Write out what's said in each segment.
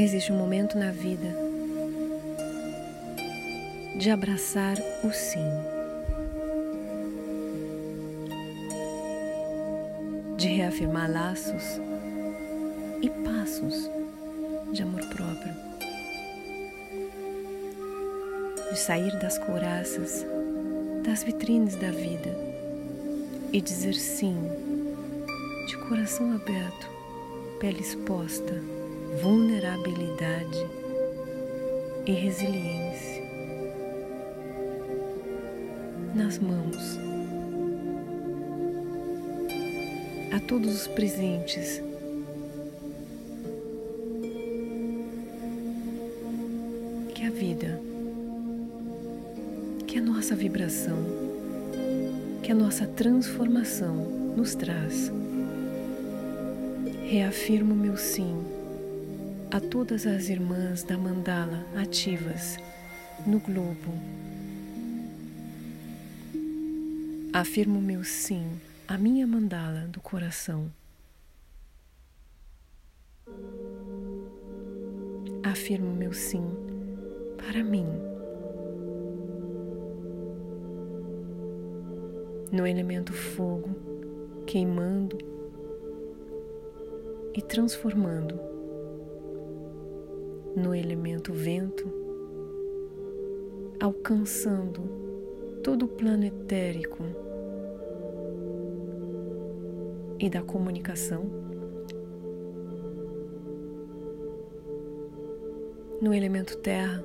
Existe um momento na vida de abraçar o sim, de reafirmar laços e passos de amor próprio, de sair das couraças, das vitrines da vida e dizer sim, de coração aberto, pele exposta vulnerabilidade e resiliência nas mãos a todos os presentes. Que a vida, que a nossa vibração, que a nossa transformação nos traz. Reafirmo meu sim a todas as irmãs da mandala ativas no globo. Afirmo meu sim à minha mandala do coração. Afirmo meu sim para mim. No elemento fogo, queimando e transformando no elemento vento, alcançando todo o plano etérico e da comunicação, no elemento terra,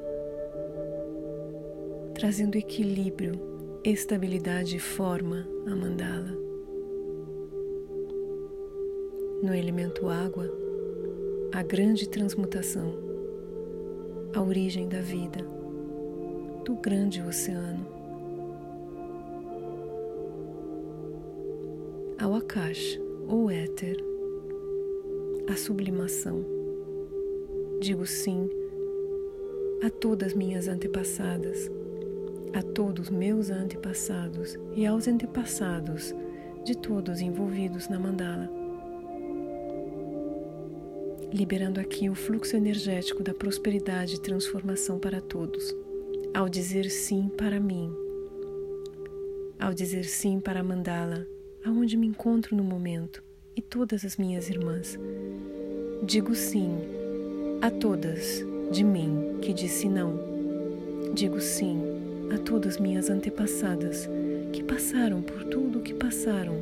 trazendo equilíbrio, estabilidade e forma a mandala. No elemento água, a grande transmutação a origem da vida, do grande oceano. Ao Akash, ou éter, a sublimação. Digo sim a todas minhas antepassadas, a todos meus antepassados e aos antepassados de todos envolvidos na mandala liberando aqui o fluxo energético da prosperidade e transformação para todos, ao dizer sim para mim, ao dizer sim para a mandala, aonde me encontro no momento, e todas as minhas irmãs. Digo sim a todas de mim que disse não. Digo sim a todas minhas antepassadas que passaram por tudo o que passaram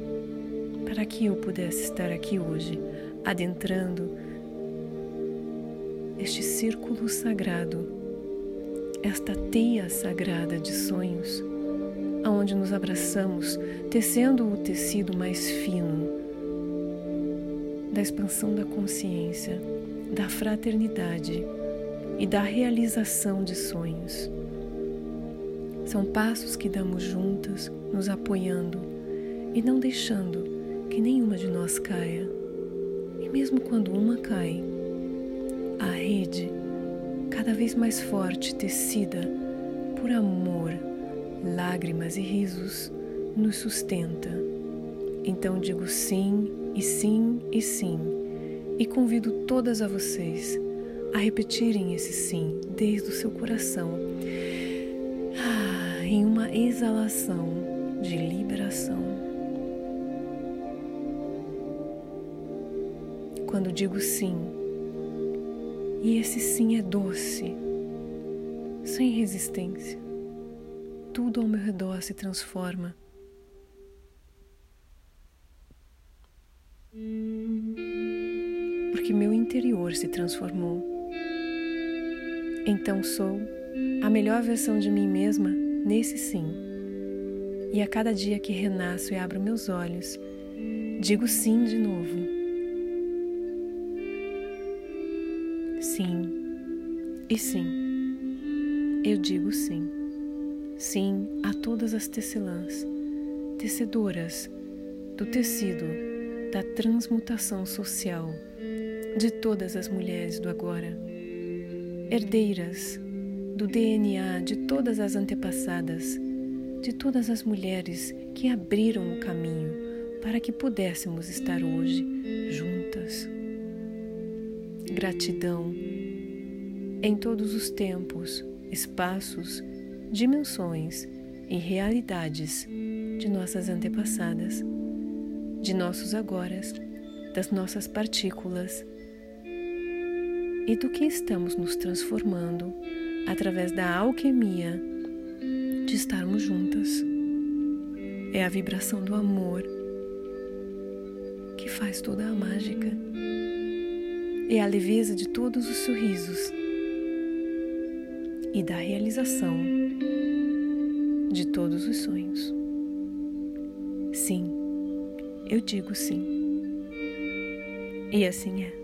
para que eu pudesse estar aqui hoje, adentrando este círculo sagrado, esta teia sagrada de sonhos, aonde nos abraçamos, tecendo o tecido mais fino da expansão da consciência, da fraternidade e da realização de sonhos. São passos que damos juntas, nos apoiando e não deixando que nenhuma de nós caia. E mesmo quando uma cai, rede cada vez mais forte, tecida por amor, lágrimas e risos, nos sustenta. Então digo sim e sim e sim, e convido todas a vocês a repetirem esse sim desde o seu coração, ah, em uma exalação de liberação. Quando digo sim, e esse sim é doce, sem resistência. Tudo ao meu redor se transforma. Porque meu interior se transformou. Então sou a melhor versão de mim mesma nesse sim. E a cada dia que renasço e abro meus olhos, digo sim de novo Sim e sim. Eu digo sim. Sim a todas as tecelãs, tecedoras do tecido da transmutação social de todas as mulheres do agora, herdeiras do DNA de todas as antepassadas, de todas as mulheres que abriram o caminho para que pudéssemos estar hoje juntas. Gratidão em todos os tempos, espaços, dimensões e realidades de nossas antepassadas, de nossos agoras, das nossas partículas e do que estamos nos transformando através da alquimia de estarmos juntas. É a vibração do amor que faz toda a mágica. É a leveza de todos os sorrisos e da realização de todos os sonhos. Sim, eu digo sim. E assim é.